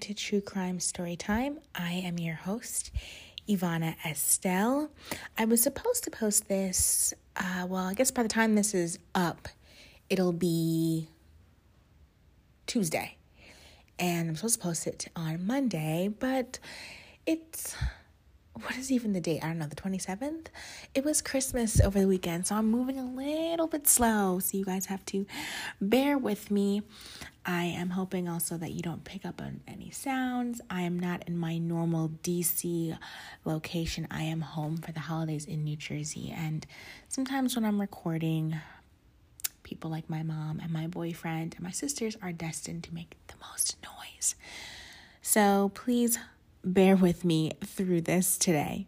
To True Crime Story Time. I am your host, Ivana Estelle. I was supposed to post this, uh, well, I guess by the time this is up, it'll be Tuesday. And I'm supposed to post it on Monday, but it's what is even the date? I don't know, the 27th? It was Christmas over the weekend, so I'm moving a little bit slow. So you guys have to bear with me. I am hoping also that you don't pick up on any sounds. I am not in my normal DC location. I am home for the holidays in New Jersey. And sometimes when I'm recording, people like my mom and my boyfriend and my sisters are destined to make the most noise. So please bear with me through this today.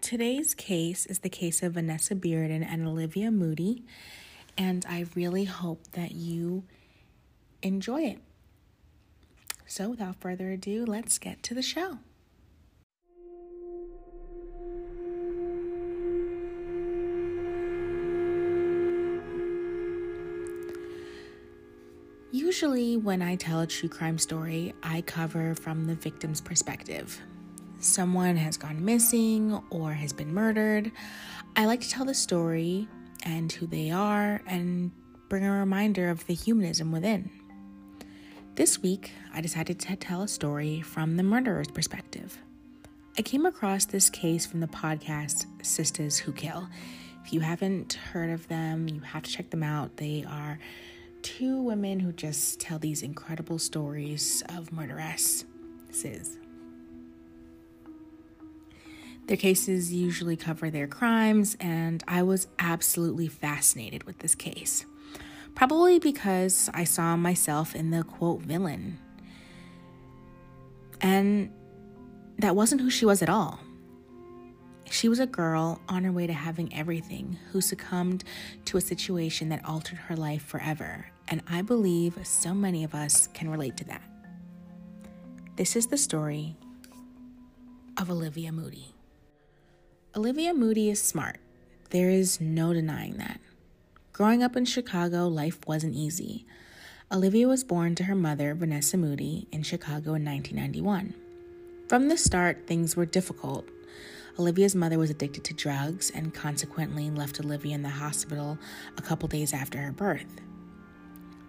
Today's case is the case of Vanessa Bearden and Olivia Moody, and I really hope that you enjoy it. So, without further ado, let's get to the show. Usually, when I tell a true crime story, I cover from the victim's perspective. Someone has gone missing or has been murdered. I like to tell the story and who they are and bring a reminder of the humanism within. This week, I decided to tell a story from the murderer's perspective. I came across this case from the podcast Sisters Who Kill. If you haven't heard of them, you have to check them out. They are two women who just tell these incredible stories of murderesses. Their cases usually cover their crimes, and I was absolutely fascinated with this case. Probably because I saw myself in the quote villain. And that wasn't who she was at all. She was a girl on her way to having everything who succumbed to a situation that altered her life forever and I believe so many of us can relate to that. This is the story of Olivia Moody. Olivia Moody is smart. There is no denying that. Growing up in Chicago, life wasn't easy. Olivia was born to her mother, Vanessa Moody, in Chicago in 1991. From the start, things were difficult. Olivia's mother was addicted to drugs and consequently left Olivia in the hospital a couple days after her birth.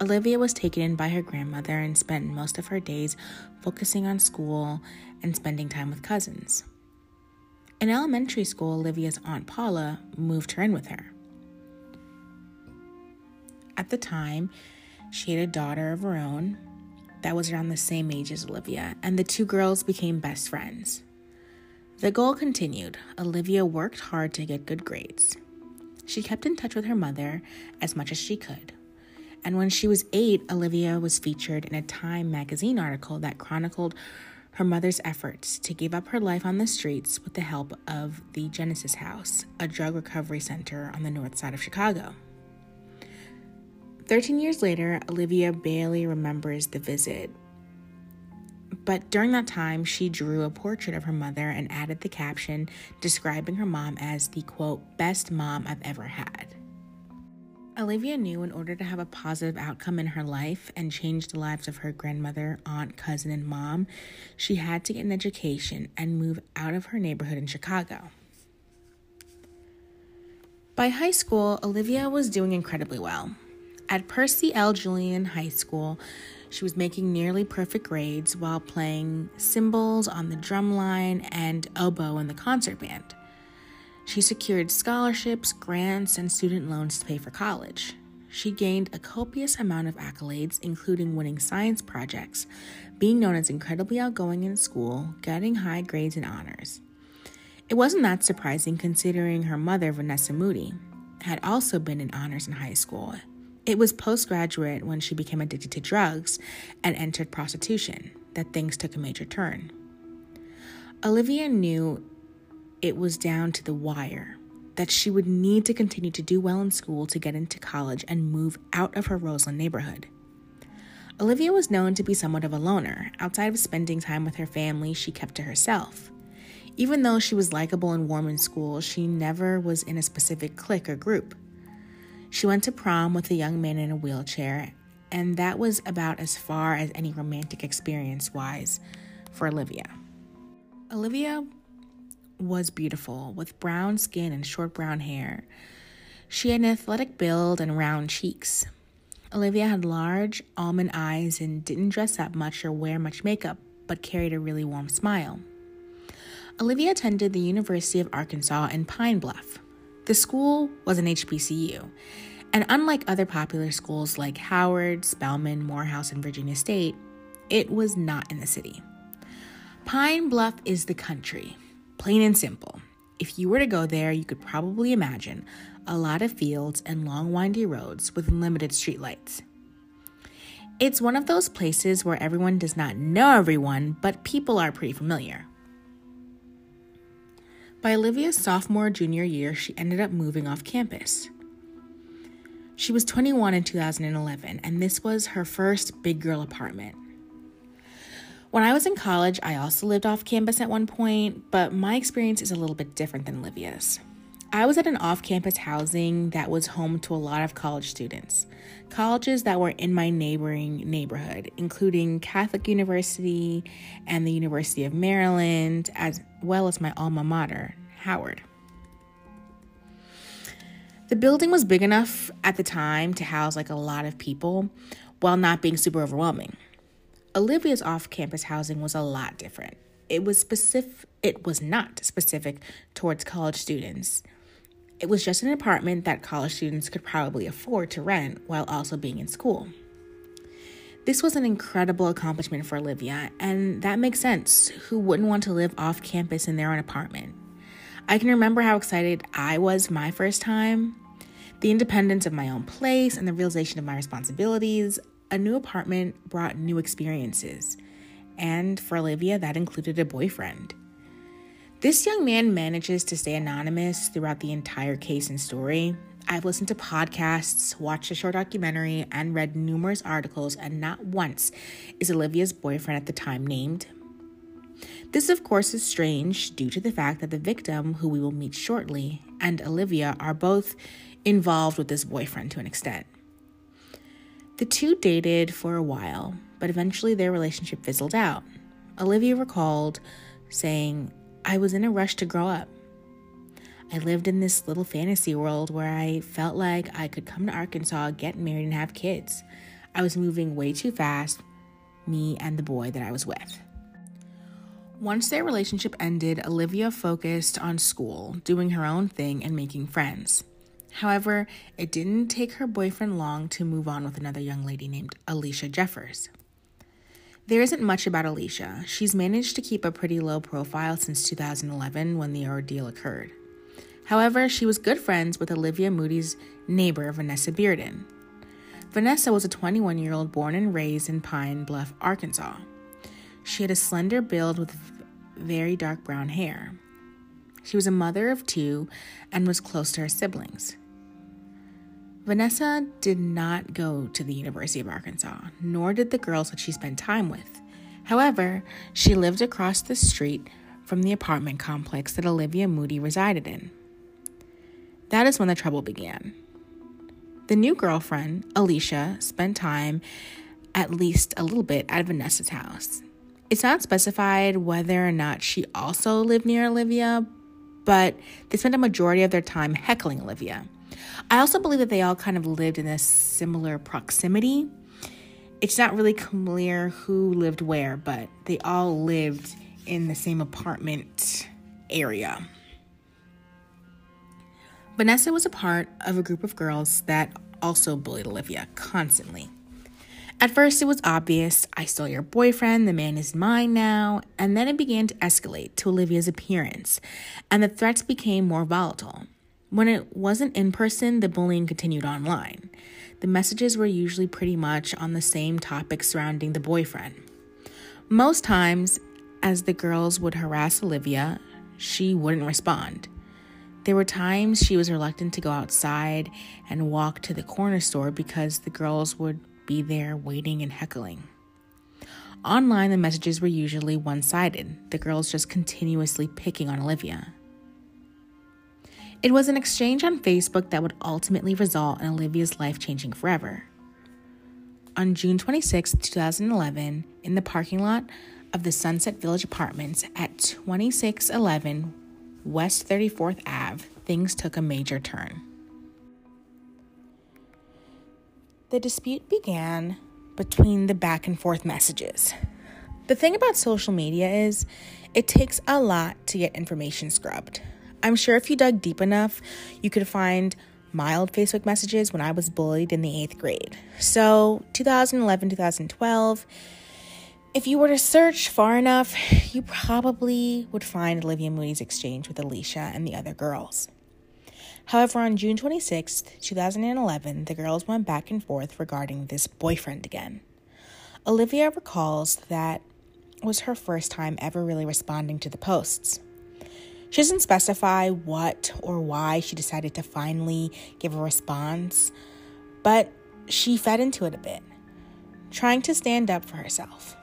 Olivia was taken in by her grandmother and spent most of her days focusing on school and spending time with cousins. In elementary school, Olivia's Aunt Paula moved her in with her. At the time, she had a daughter of her own that was around the same age as Olivia, and the two girls became best friends. The goal continued. Olivia worked hard to get good grades. She kept in touch with her mother as much as she could. And when she was eight, Olivia was featured in a Time magazine article that chronicled her mother's efforts to give up her life on the streets with the help of the Genesis House, a drug recovery center on the north side of Chicago. Thirteen years later, Olivia barely remembers the visit. But during that time, she drew a portrait of her mother and added the caption describing her mom as the quote, best mom I've ever had. Olivia knew in order to have a positive outcome in her life and change the lives of her grandmother, aunt, cousin, and mom, she had to get an education and move out of her neighborhood in Chicago. By high school, Olivia was doing incredibly well. At Percy L. Julian High School, she was making nearly perfect grades while playing cymbals on the drumline and oboe in the concert band. She secured scholarships, grants, and student loans to pay for college. She gained a copious amount of accolades, including winning science projects, being known as incredibly outgoing in school, getting high grades and honors. It wasn't that surprising considering her mother, Vanessa Moody, had also been in honors in high school. It was postgraduate when she became addicted to drugs and entered prostitution that things took a major turn. Olivia knew it was down to the wire that she would need to continue to do well in school to get into college and move out of her Roseland neighborhood. Olivia was known to be somewhat of a loner. Outside of spending time with her family, she kept to herself. Even though she was likable and warm in school, she never was in a specific clique or group. She went to prom with a young man in a wheelchair and that was about as far as any romantic experience wise for Olivia. Olivia was beautiful with brown skin and short brown hair. She had an athletic build and round cheeks. Olivia had large almond eyes and didn't dress up much or wear much makeup, but carried a really warm smile. Olivia attended the University of Arkansas in Pine Bluff. The school was an HBCU, and unlike other popular schools like Howard, Spelman, Morehouse, and Virginia State, it was not in the city. Pine Bluff is the country, plain and simple. If you were to go there, you could probably imagine a lot of fields and long, windy roads with limited streetlights. It's one of those places where everyone does not know everyone, but people are pretty familiar. By Olivia's sophomore junior year, she ended up moving off campus. She was 21 in 2011, and this was her first big girl apartment. When I was in college, I also lived off campus at one point, but my experience is a little bit different than Olivia's. I was at an off campus housing that was home to a lot of college students. Colleges that were in my neighboring neighborhood, including Catholic University and the University of Maryland, as well as my alma mater, Howard. The building was big enough at the time to house like a lot of people while not being super overwhelming. Olivia's off campus housing was a lot different. It was specific it was not specific towards college students it was just an apartment that college students could probably afford to rent while also being in school. This was an incredible accomplishment for Olivia, and that makes sense. Who wouldn't want to live off campus in their own apartment? I can remember how excited I was my first time. The independence of my own place and the realization of my responsibilities, a new apartment brought new experiences. And for Olivia, that included a boyfriend. This young man manages to stay anonymous throughout the entire case and story. I've listened to podcasts, watched a short documentary, and read numerous articles, and not once is Olivia's boyfriend at the time named. This, of course, is strange due to the fact that the victim, who we will meet shortly, and Olivia are both involved with this boyfriend to an extent. The two dated for a while, but eventually their relationship fizzled out. Olivia recalled saying, I was in a rush to grow up. I lived in this little fantasy world where I felt like I could come to Arkansas, get married, and have kids. I was moving way too fast, me and the boy that I was with. Once their relationship ended, Olivia focused on school, doing her own thing, and making friends. However, it didn't take her boyfriend long to move on with another young lady named Alicia Jeffers. There isn't much about Alicia. She's managed to keep a pretty low profile since 2011 when the ordeal occurred. However, she was good friends with Olivia Moody's neighbor, Vanessa Bearden. Vanessa was a 21 year old born and raised in Pine Bluff, Arkansas. She had a slender build with very dark brown hair. She was a mother of two and was close to her siblings. Vanessa did not go to the University of Arkansas, nor did the girls that she spent time with. However, she lived across the street from the apartment complex that Olivia Moody resided in. That is when the trouble began. The new girlfriend, Alicia, spent time at least a little bit at Vanessa's house. It's not specified whether or not she also lived near Olivia, but they spent a majority of their time heckling Olivia. I also believe that they all kind of lived in a similar proximity. It's not really clear who lived where, but they all lived in the same apartment area. Vanessa was a part of a group of girls that also bullied Olivia constantly. At first, it was obvious I stole your boyfriend, the man is mine now, and then it began to escalate to Olivia's appearance, and the threats became more volatile. When it wasn't in person, the bullying continued online. The messages were usually pretty much on the same topic surrounding the boyfriend. Most times, as the girls would harass Olivia, she wouldn't respond. There were times she was reluctant to go outside and walk to the corner store because the girls would be there waiting and heckling. Online, the messages were usually one sided, the girls just continuously picking on Olivia. It was an exchange on Facebook that would ultimately result in Olivia's life changing forever. on June 26, 2011, in the parking lot of the Sunset Village Apartments at 2611 West 34th Ave, things took a major turn. The dispute began between the back and forth messages. The thing about social media is it takes a lot to get information scrubbed. I'm sure if you dug deep enough, you could find mild Facebook messages when I was bullied in the eighth grade. So, 2011, 2012, if you were to search far enough, you probably would find Olivia Moody's exchange with Alicia and the other girls. However, on June 26, 2011, the girls went back and forth regarding this boyfriend again. Olivia recalls that was her first time ever really responding to the posts. She doesn't specify what or why she decided to finally give a response, but she fed into it a bit, trying to stand up for herself.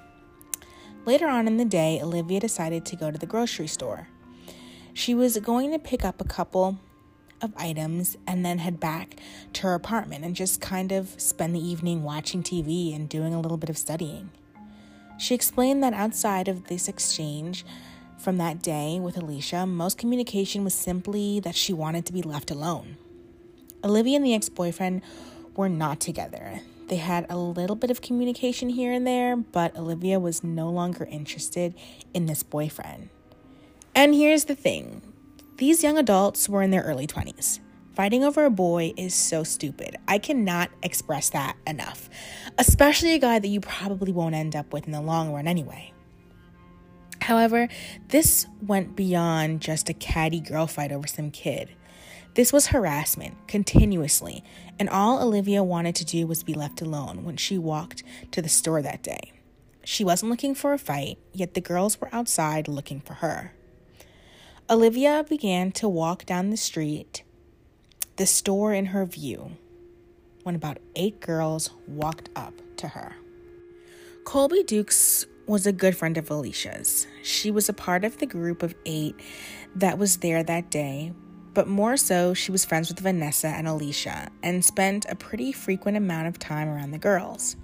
Later on in the day, Olivia decided to go to the grocery store. She was going to pick up a couple of items and then head back to her apartment and just kind of spend the evening watching TV and doing a little bit of studying. She explained that outside of this exchange from that day with Alicia, most communication was simply that she wanted to be left alone. Olivia and the ex boyfriend were not together. They had a little bit of communication here and there, but Olivia was no longer interested in this boyfriend. And here's the thing these young adults were in their early 20s. Fighting over a boy is so stupid. I cannot express that enough, especially a guy that you probably won't end up with in the long run anyway. However, this went beyond just a catty girl fight over some kid. This was harassment, continuously, and all Olivia wanted to do was be left alone when she walked to the store that day. She wasn't looking for a fight, yet the girls were outside looking for her. Olivia began to walk down the street the store in her view when about eight girls walked up to her. Colby Dukes was a good friend of Alicia's. She was a part of the group of eight that was there that day, but more so, she was friends with Vanessa and Alicia and spent a pretty frequent amount of time around the girls.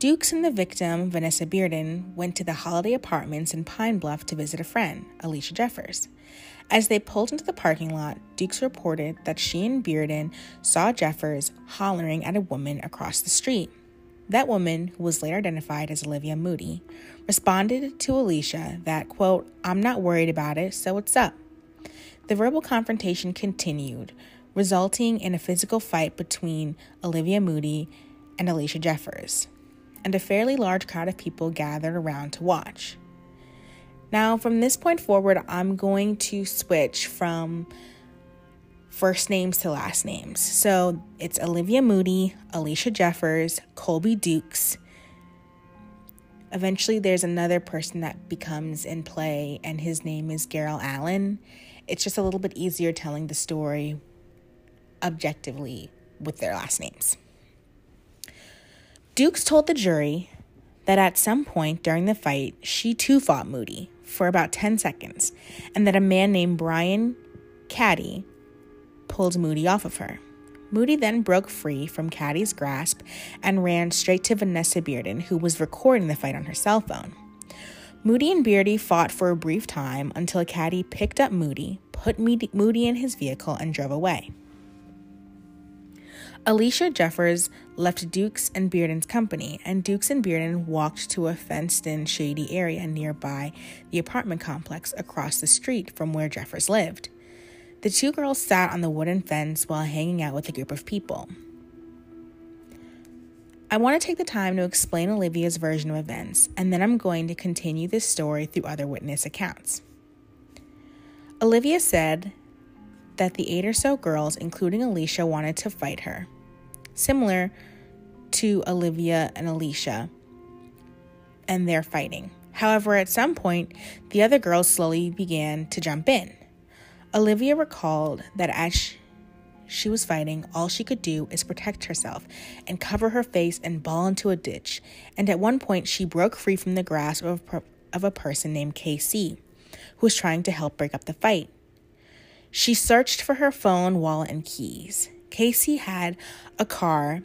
Dukes and the victim, Vanessa Bearden, went to the Holiday Apartments in Pine Bluff to visit a friend, Alicia Jeffers. As they pulled into the parking lot, Dukes reported that she and Bearden saw Jeffers hollering at a woman across the street. That woman, who was later identified as Olivia Moody, responded to Alicia that, quote, I'm not worried about it, so what's up? The verbal confrontation continued, resulting in a physical fight between Olivia Moody and Alicia Jeffers, and a fairly large crowd of people gathered around to watch. Now, from this point forward, I'm going to switch from first names to last names. So it's Olivia Moody, Alicia Jeffers, Colby Dukes. Eventually, there's another person that becomes in play, and his name is Garrell Allen. It's just a little bit easier telling the story objectively with their last names. Dukes told the jury that at some point during the fight, she too fought Moody for about 10 seconds, and that a man named Brian Caddy pulled Moody off of her. Moody then broke free from Caddy's grasp and ran straight to Vanessa Bearden, who was recording the fight on her cell phone. Moody and Bearden fought for a brief time until Caddy picked up Moody, put Moody in his vehicle, and drove away. Alicia Jeffers left Dukes and Bearden's company, and Dukes and Bearden walked to a fenced in, shady area nearby the apartment complex across the street from where Jeffers lived. The two girls sat on the wooden fence while hanging out with a group of people. I want to take the time to explain Olivia's version of events, and then I'm going to continue this story through other witness accounts. Olivia said that the eight or so girls, including Alicia, wanted to fight her, similar to Olivia and Alicia, and their fighting. However, at some point, the other girls slowly began to jump in. Olivia recalled that as she was fighting, all she could do is protect herself and cover her face and ball into a ditch. And at one point, she broke free from the grasp of a, of a person named Casey, who was trying to help break up the fight. She searched for her phone, wallet, and keys. Casey had a car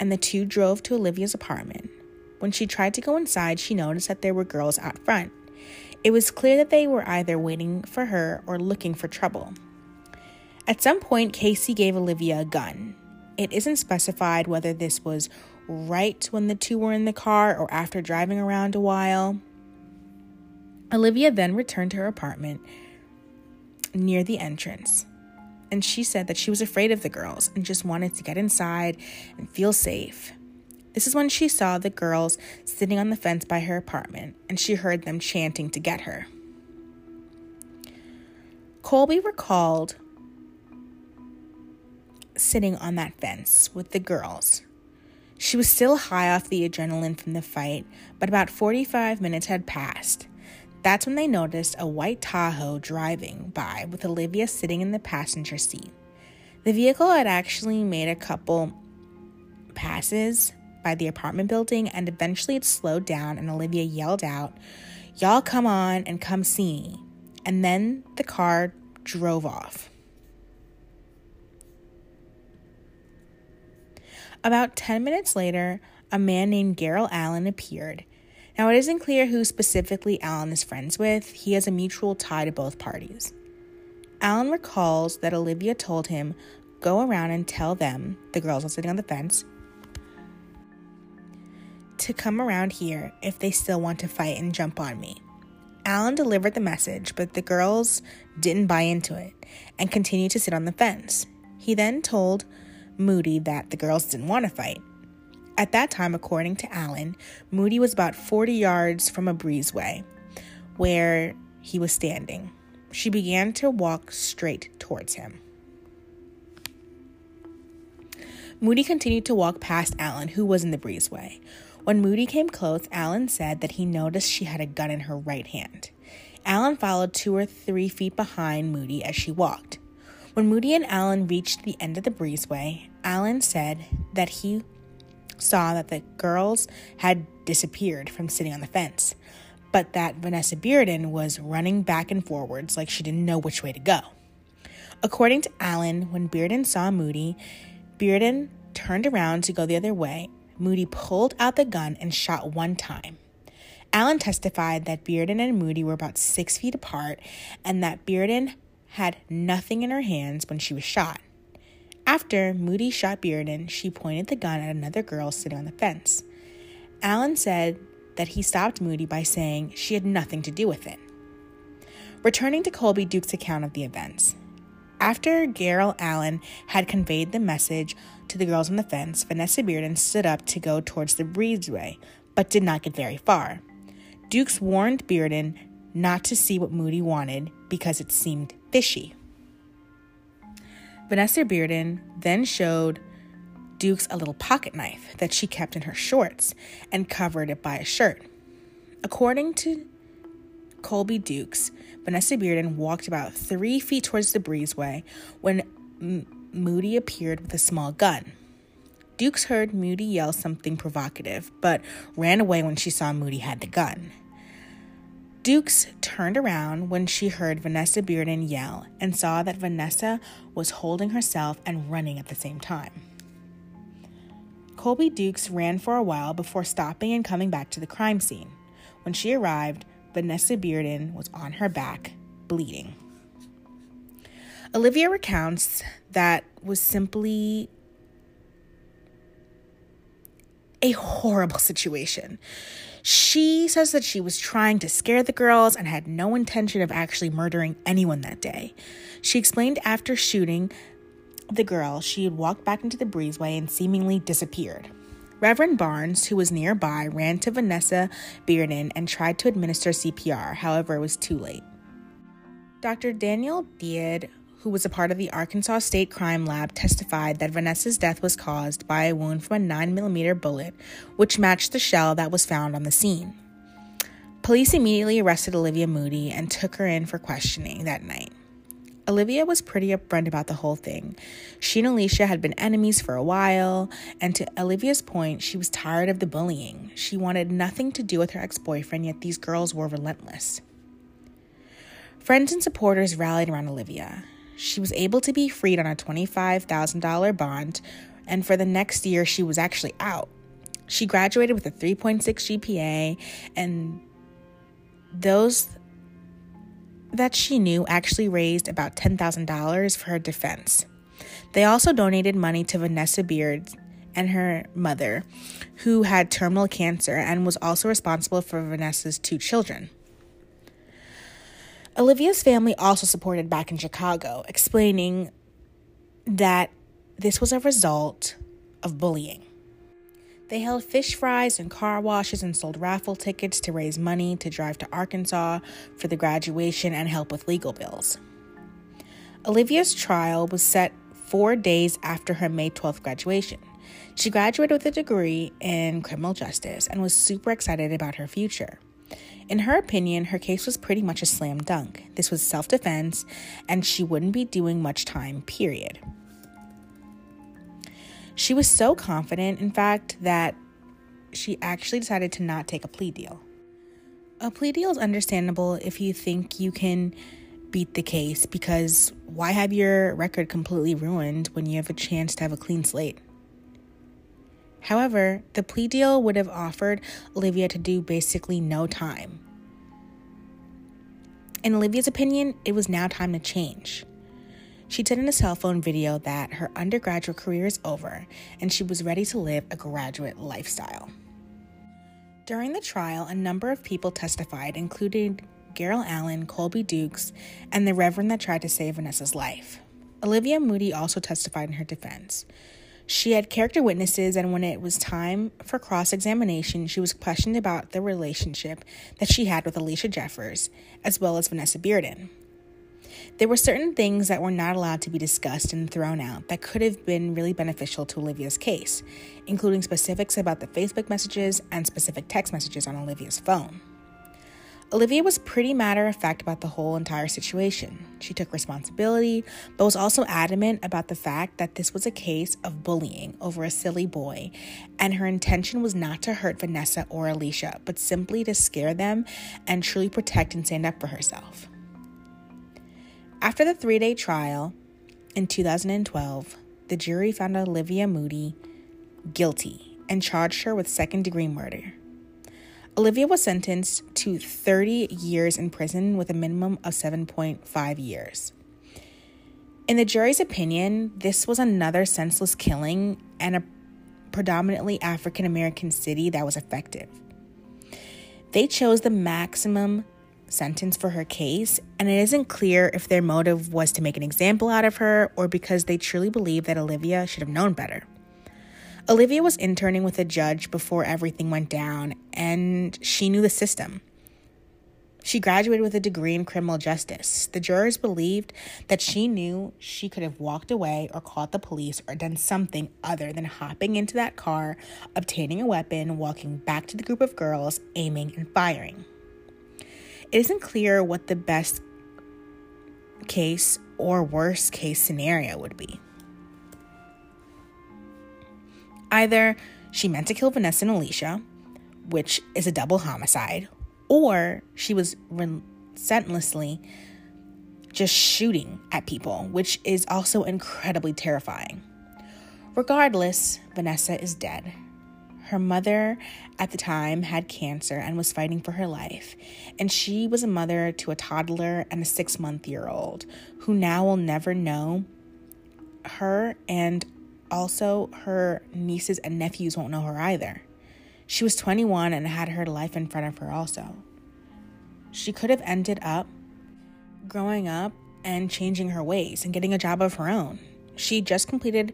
and the two drove to Olivia's apartment. When she tried to go inside, she noticed that there were girls out front. It was clear that they were either waiting for her or looking for trouble. At some point, Casey gave Olivia a gun. It isn't specified whether this was right when the two were in the car or after driving around a while. Olivia then returned to her apartment near the entrance, and she said that she was afraid of the girls and just wanted to get inside and feel safe. This is when she saw the girls sitting on the fence by her apartment and she heard them chanting to get her. Colby recalled sitting on that fence with the girls she was still high off the adrenaline from the fight, but about 45 minutes had passed. That's when they noticed a white Tahoe driving by with Olivia sitting in the passenger seat. The vehicle had actually made a couple passes by the apartment building and eventually it slowed down and Olivia yelled out, Y'all come on and come see me. And then the car drove off. About 10 minutes later, a man named Garrell Allen appeared. Now, it isn't clear who specifically Allen is friends with, he has a mutual tie to both parties. Allen recalls that Olivia told him, Go around and tell them, the girls are sitting on the fence, to come around here if they still want to fight and jump on me. Allen delivered the message, but the girls didn't buy into it and continued to sit on the fence. He then told Moody that the girls didn't want to fight. At that time, according to Allen, Moody was about 40 yards from a breezeway where he was standing. She began to walk straight towards him. Moody continued to walk past Allen, who was in the breezeway. When Moody came close, Allen said that he noticed she had a gun in her right hand. Allen followed two or three feet behind Moody as she walked. When Moody and Allen reached the end of the breezeway, Allen said that he saw that the girls had disappeared from sitting on the fence, but that Vanessa Bearden was running back and forwards like she didn't know which way to go. According to Allen, when Bearden saw Moody, Bearden turned around to go the other way. Moody pulled out the gun and shot one time. Allen testified that Bearden and Moody were about six feet apart and that Bearden had nothing in her hands when she was shot. After Moody shot Bearden, she pointed the gun at another girl sitting on the fence. Allen said that he stopped Moody by saying she had nothing to do with it. Returning to Colby Duke's account of the events, after Garrell Allen had conveyed the message to the girls on the fence, Vanessa Bearden stood up to go towards the breezeway, but did not get very far. Dukes warned Bearden not to see what Moody wanted because it seemed fishy. Vanessa Bearden then showed Dukes a little pocket knife that she kept in her shorts and covered it by a shirt. According to Colby Dukes, Vanessa Bearden walked about three feet towards the breezeway when Moody appeared with a small gun. Dukes heard Moody yell something provocative, but ran away when she saw Moody had the gun. Dukes turned around when she heard Vanessa Bearden yell and saw that Vanessa was holding herself and running at the same time. Colby Dukes ran for a while before stopping and coming back to the crime scene. When she arrived, Vanessa Bearden was on her back, bleeding. Olivia recounts that was simply a horrible situation. She says that she was trying to scare the girls and had no intention of actually murdering anyone that day. She explained after shooting the girl, she had walked back into the breezeway and seemingly disappeared. Reverend Barnes, who was nearby, ran to Vanessa Bearden and tried to administer CPR, however, it was too late. Dr. Daniel Dead who was a part of the Arkansas State Crime Lab, testified that Vanessa's death was caused by a wound from a 9mm bullet, which matched the shell that was found on the scene. Police immediately arrested Olivia Moody and took her in for questioning that night. Olivia was pretty upfront about the whole thing. She and Alicia had been enemies for a while, and to Olivia's point, she was tired of the bullying. She wanted nothing to do with her ex boyfriend, yet these girls were relentless. Friends and supporters rallied around Olivia. She was able to be freed on a $25,000 bond and for the next year, she was actually out. She graduated with a 3.6 GPA, and those that she knew actually raised about $10,000 for her defense. They also donated money to Vanessa Beard and her mother, who had terminal cancer and was also responsible for Vanessa's two children. Olivia's family also supported back in Chicago, explaining that this was a result of bullying. They held fish fries and car washes and sold raffle tickets to raise money to drive to Arkansas for the graduation and help with legal bills. Olivia's trial was set four days after her May 12th graduation. She graduated with a degree in criminal justice and was super excited about her future. In her opinion, her case was pretty much a slam dunk. This was self defense, and she wouldn't be doing much time, period. She was so confident, in fact, that she actually decided to not take a plea deal. A plea deal is understandable if you think you can beat the case because why have your record completely ruined when you have a chance to have a clean slate? However, the plea deal would have offered Olivia to do basically no time. In Olivia's opinion, it was now time to change. She said in a cell phone video that her undergraduate career is over and she was ready to live a graduate lifestyle. During the trial, a number of people testified, including Garrell Allen, Colby Dukes, and the Reverend that tried to save Vanessa's life. Olivia Moody also testified in her defense. She had character witnesses, and when it was time for cross examination, she was questioned about the relationship that she had with Alicia Jeffers, as well as Vanessa Bearden. There were certain things that were not allowed to be discussed and thrown out that could have been really beneficial to Olivia's case, including specifics about the Facebook messages and specific text messages on Olivia's phone. Olivia was pretty matter of fact about the whole entire situation. She took responsibility, but was also adamant about the fact that this was a case of bullying over a silly boy, and her intention was not to hurt Vanessa or Alicia, but simply to scare them and truly protect and stand up for herself. After the three day trial in 2012, the jury found Olivia Moody guilty and charged her with second degree murder. Olivia was sentenced to 30 years in prison with a minimum of 7.5 years. In the jury's opinion, this was another senseless killing and a predominantly African American city that was effective. They chose the maximum sentence for her case, and it isn't clear if their motive was to make an example out of her or because they truly believe that Olivia should have known better. Olivia was interning with a judge before everything went down, and she knew the system. She graduated with a degree in criminal justice. The jurors believed that she knew she could have walked away or called the police or done something other than hopping into that car, obtaining a weapon, walking back to the group of girls, aiming and firing it isn't clear what the best case or worst case scenario would be. Either she meant to kill Vanessa and Alicia, which is a double homicide, or she was relentlessly just shooting at people, which is also incredibly terrifying. Regardless, Vanessa is dead. Her mother at the time had cancer and was fighting for her life, and she was a mother to a toddler and a six month year old who now will never know her, and also her nieces and nephews won't know her either. She was 21 and had her life in front of her, also. She could have ended up growing up and changing her ways and getting a job of her own. She just completed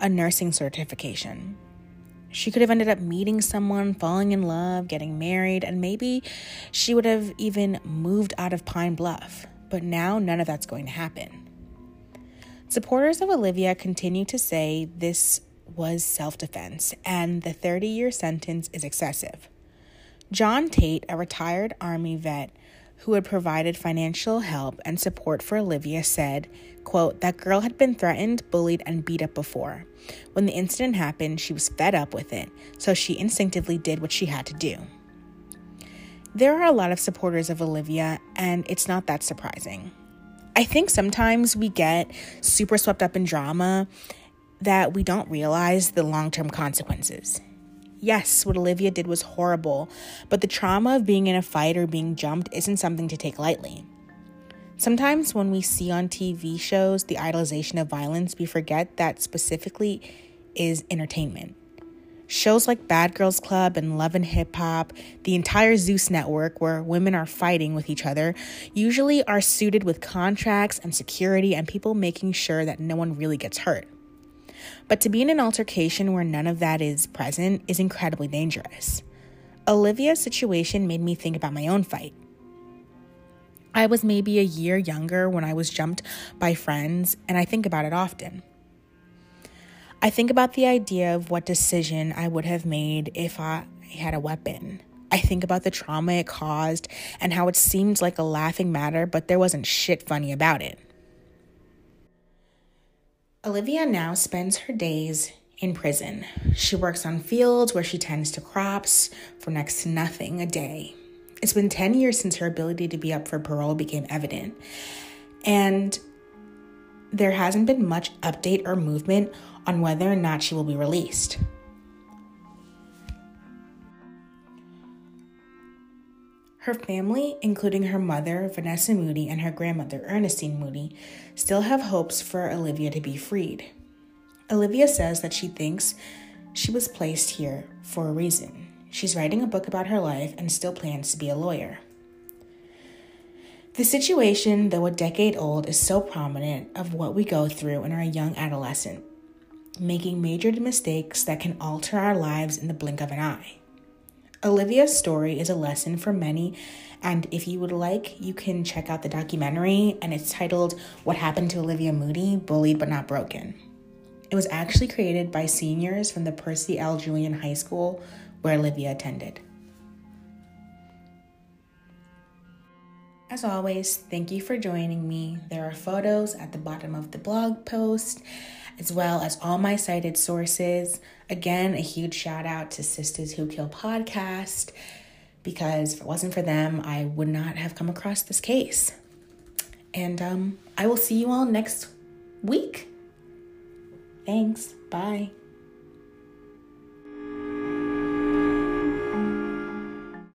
a nursing certification. She could have ended up meeting someone, falling in love, getting married, and maybe she would have even moved out of Pine Bluff. But now none of that's going to happen. Supporters of Olivia continue to say this was self defense and the 30 year sentence is excessive. John Tate, a retired Army vet who had provided financial help and support for Olivia, said, quote, that girl had been threatened, bullied, and beat up before. When the incident happened, she was fed up with it, so she instinctively did what she had to do. There are a lot of supporters of Olivia, and it's not that surprising. I think sometimes we get super swept up in drama that we don't realize the long term consequences. Yes, what Olivia did was horrible, but the trauma of being in a fight or being jumped isn't something to take lightly. Sometimes when we see on TV shows the idolization of violence, we forget that specifically is entertainment. Shows like Bad Girls Club and Love and Hip Hop, the entire Zeus network where women are fighting with each other, usually are suited with contracts and security and people making sure that no one really gets hurt. But to be in an altercation where none of that is present is incredibly dangerous. Olivia's situation made me think about my own fight. I was maybe a year younger when I was jumped by friends, and I think about it often. I think about the idea of what decision I would have made if I had a weapon. I think about the trauma it caused and how it seemed like a laughing matter, but there wasn't shit funny about it. Olivia now spends her days in prison. She works on fields where she tends to crops for next to nothing a day. It's been 10 years since her ability to be up for parole became evident. And there hasn't been much update or movement on whether or not she will be released. Her family, including her mother, Vanessa Moody, and her grandmother, Ernestine Moody, still have hopes for Olivia to be freed. Olivia says that she thinks she was placed here for a reason. She's writing a book about her life and still plans to be a lawyer. The situation, though a decade old, is so prominent of what we go through in our young adolescent, making major mistakes that can alter our lives in the blink of an eye. Olivia's story is a lesson for many, and if you would like, you can check out the documentary, and it's titled What Happened to Olivia Moody Bullied But Not Broken. It was actually created by seniors from the Percy L. Julian High School where Olivia attended. As always, thank you for joining me. There are photos at the bottom of the blog post, as well as all my cited sources. Again, a huge shout out to Sisters Who Kill podcast, because if it wasn't for them, I would not have come across this case. And um, I will see you all next week. Thanks. Bye.